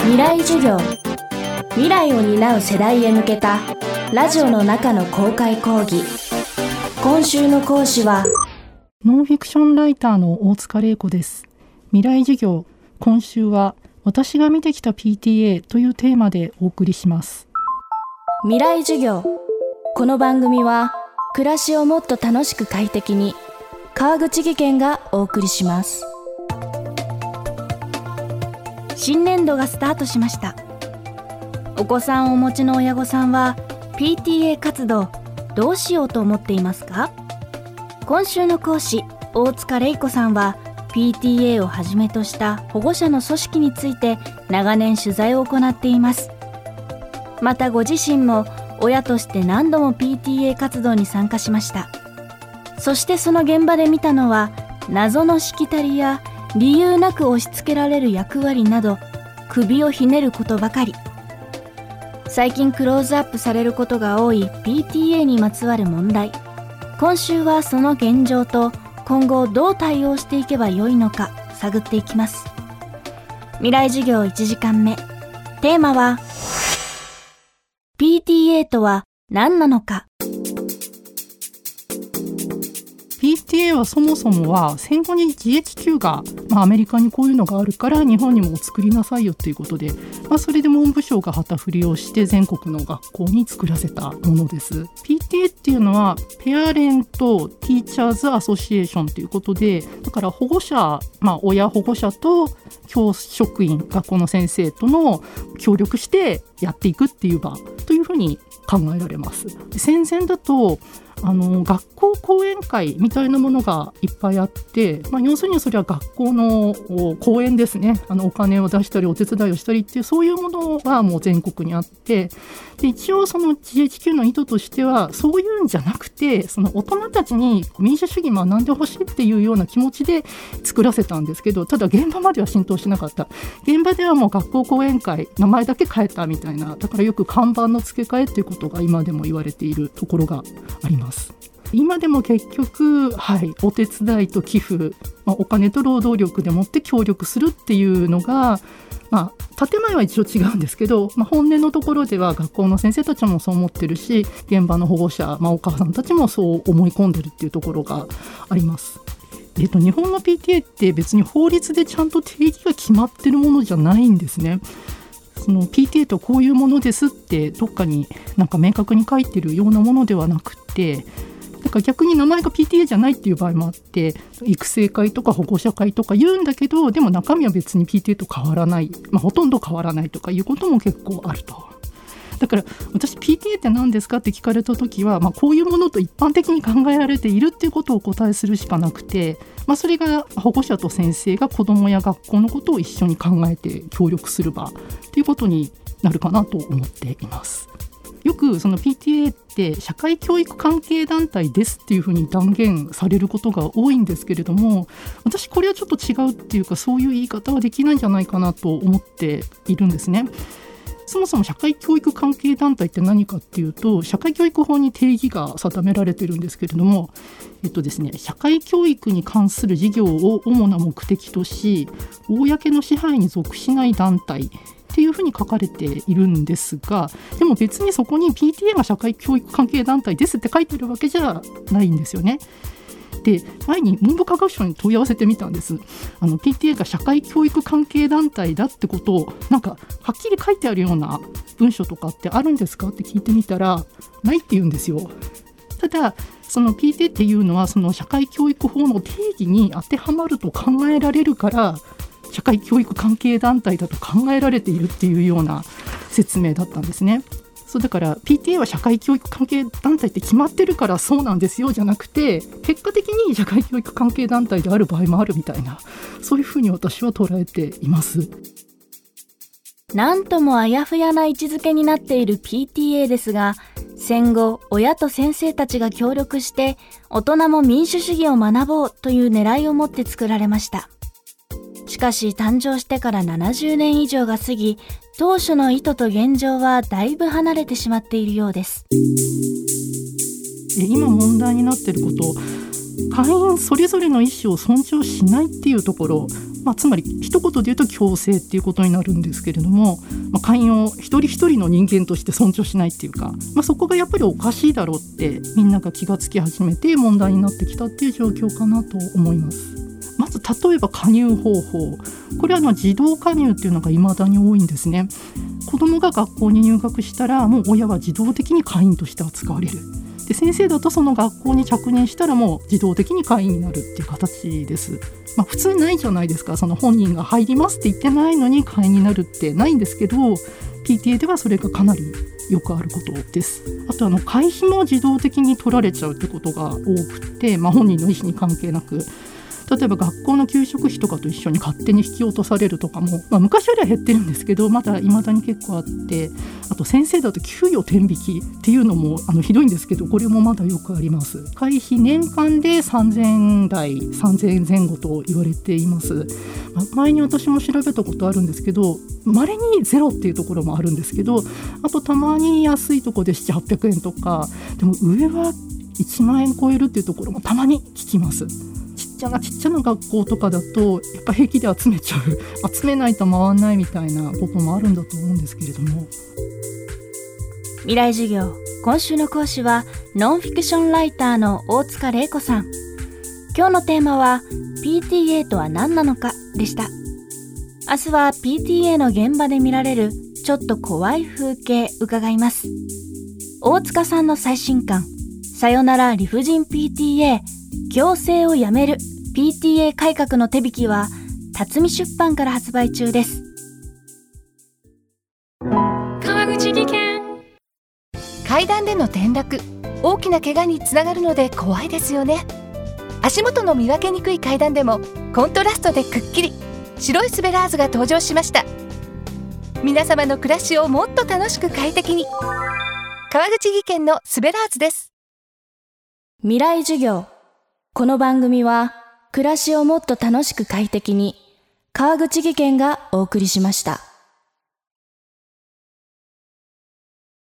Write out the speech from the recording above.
未来授業。未来を担う世代へ向けたラジオの中の公開講義。今週の講師はノンフィクションライターの大塚玲子です。未来授業今週は私が見てきた PTA というテーマでお送りします。未来授業。この番組は暮らしをもっと楽しく快適に川口義賢がお送りします新年度がスタートしました。お子さんをお持ちの親御さんは PTA 活動どうしようと思っていますか？今週の講師大塚玲子さんは PTA をはじめとした保護者の組織について長年取材を行っています。またご自身も親として何度も PTA 活動に参加しました。そしてその現場で見たのは謎のしきたりや理由なく押し付けられる役割など首をひねることばかり。最近クローズアップされることが多い PTA にまつわる問題。今週はその現状と今後どう対応していけばよいのか探っていきます。未来授業1時間目。テーマは PTA とは何なのか。PTA はそもそもは戦後に GHQ が、まあ、アメリカにこういうのがあるから日本にも作りなさいよっていうことで、まあ、それで文部省が旗振りをして全国の学校に作らせたものです。PTA っていうのはペアレント・ティーチャーズ・アソシエーションということでだから保護者、まあ、親保護者と教職員学校の先生との協力してやっていくっていう場というふうに考えられます。戦前だとあの学校講演会みたいなものがいっぱいあって、まあ、要するにそれは学校の講演ですね。あのお金を出したりお手伝いをしたりっていうそういうものがもう全国にあってで一応その GHQ の意図としてはそういうんじゃなくてその大人たちに民主主義学んでほしいっていうような気持ちで作らせたんですけどただ現場までは浸透しなかった。現場ではもう学校講演会名前だけ変えたみたいなだからよく看板の付け替えっていうことが今でも言われているところがあります。ます。今でも結局、はい、お手伝いと寄付、まあ、お金と労働力でもって協力するっていうのが、まあ、建前は一応違うんですけど、まあ、本音のところでは学校の先生たちもそう思ってるし現場の保護者、まあ、お母さんたちもそう思い込んでるっていうところがあります。えっと、日本の PTA って別に法律でちゃんと定義が決まってるものじゃないんですね。その PTA とこういうものですってどっかになんか明確に書いてるようなものではなくてだから逆に名前が PTA じゃないっていう場合もあって育成会とか保護者会とか言うんだけどでも中身は別に PTA と変わらない、まあ、ほとんど変わらないとかいうことも結構あると。だから私 PTA って何ですかって聞かれた時は、まあ、こういうものと一般的に考えられているっていうことをお答えするしかなくて、まあ、それが保護者と先生が子どもや学校のことを一緒に考えて協力する場っていうことになるかなと思っています。よくその PTA って社会教育関係団体ですっていうふうに断言されることが多いんですけれども私これはちょっと違うっていうかそういう言い方はできないんじゃないかなと思っているんですね。そもそも社会教育関係団体って何かっていうと社会教育法に定義が定められてるんですけれども、えっとですね、社会教育に関する事業を主な目的とし公の支配に属しない団体っていうふうに書かれているんですがでも別にそこに PTA が社会教育関係団体ですって書いてるわけじゃないんですよね。で前に文部科学省に問い合わせてみたんですあの PTA が社会教育関係団体だってことをなんかはっきり書いてあるような文書とかってあるんですかって聞いてみたらないって言うんですよただその PTA っていうのはその社会教育法の定義に当てはまると考えられるから社会教育関係団体だと考えられているっていうような説明だったんですね。そうだから PTA は社会教育関係団体って決まってるからそうなんですよじゃなくて結果的に社会教育関係団体である場合もあるみたいなそういうふうに私は捉えています。なんともあやふやな位置づけになっている PTA ですが戦後親と先生たちが協力して大人も民主主義を学ぼうという狙いを持って作られました。しかし誕生してから70年以上が過ぎ、当初の意図と現状はだいぶ離れてしまっているようです。今問題になっていること会員それぞれの意思を尊重しないっていうところまあ、つまり一言で言うと強制っていうことになるんですけれども、まあ、会員を一人一人の人間として尊重しないっていうか、まあ、そこがやっぱりおかしいだろうってみんなが気がつき始めて問題になってきたっていう状況かなと思います。ず例えば加入方法。これはの自動加入っていうのが未だに多いんですね。子どもが学校に入学したらもう親は自動的に会員として扱われる。で先生だとその学校に着任したらもう自動的に会員になるっていう形です。まあ、普通ないじゃないですか。その本人が入りますって言ってないのに会員になるってないんですけど PTA ではそれがかなりよくあることです。あとあの会費も自動的に取られちゃうってことが多くて、まあ、本人の意思に関係なく。例えば学校の給食費とかと一緒に勝手に引き落とされるとかも、まあ、昔よりは減ってるんですけどまだいまだに結構あってあと先生だと給与天引きっていうのもあのひどいんですけどこれもまだよくあります会費年間で3000台3000円前後と言われています、まあ、前に私も調べたことあるんですけど稀にゼロっていうところもあるんですけどあとたまに安いところで7800円とかでも上は1万円超えるっていうところもたまに聞きます。ちゃなちっちゃな学校とかだとやっぱ平気で集めちゃう 集めないと回んないみたいなこともあるんだと思うんですけれども。未来授業。今週の講師はノンフィクションライターの大塚玲子さん。今日のテーマは PTA とは何なのかでした。明日は PTA の現場で見られるちょっと怖い風景伺います。大塚さんの最新刊さよなら理不尽 PTA 強制をやめる PTA 改革の手引きは辰巳出版から発売中です。川口技研。階段での転落大きな怪我につながるので怖いですよね。足元の見分けにくい階段でもコントラストでくっきり白いスベラーズが登場しました。皆様の暮らしをもっと楽しく快適に。川口技研のスベラーズです。未来授業この番組は暮らしをもっと楽しく快適に川口技研がお送りしました。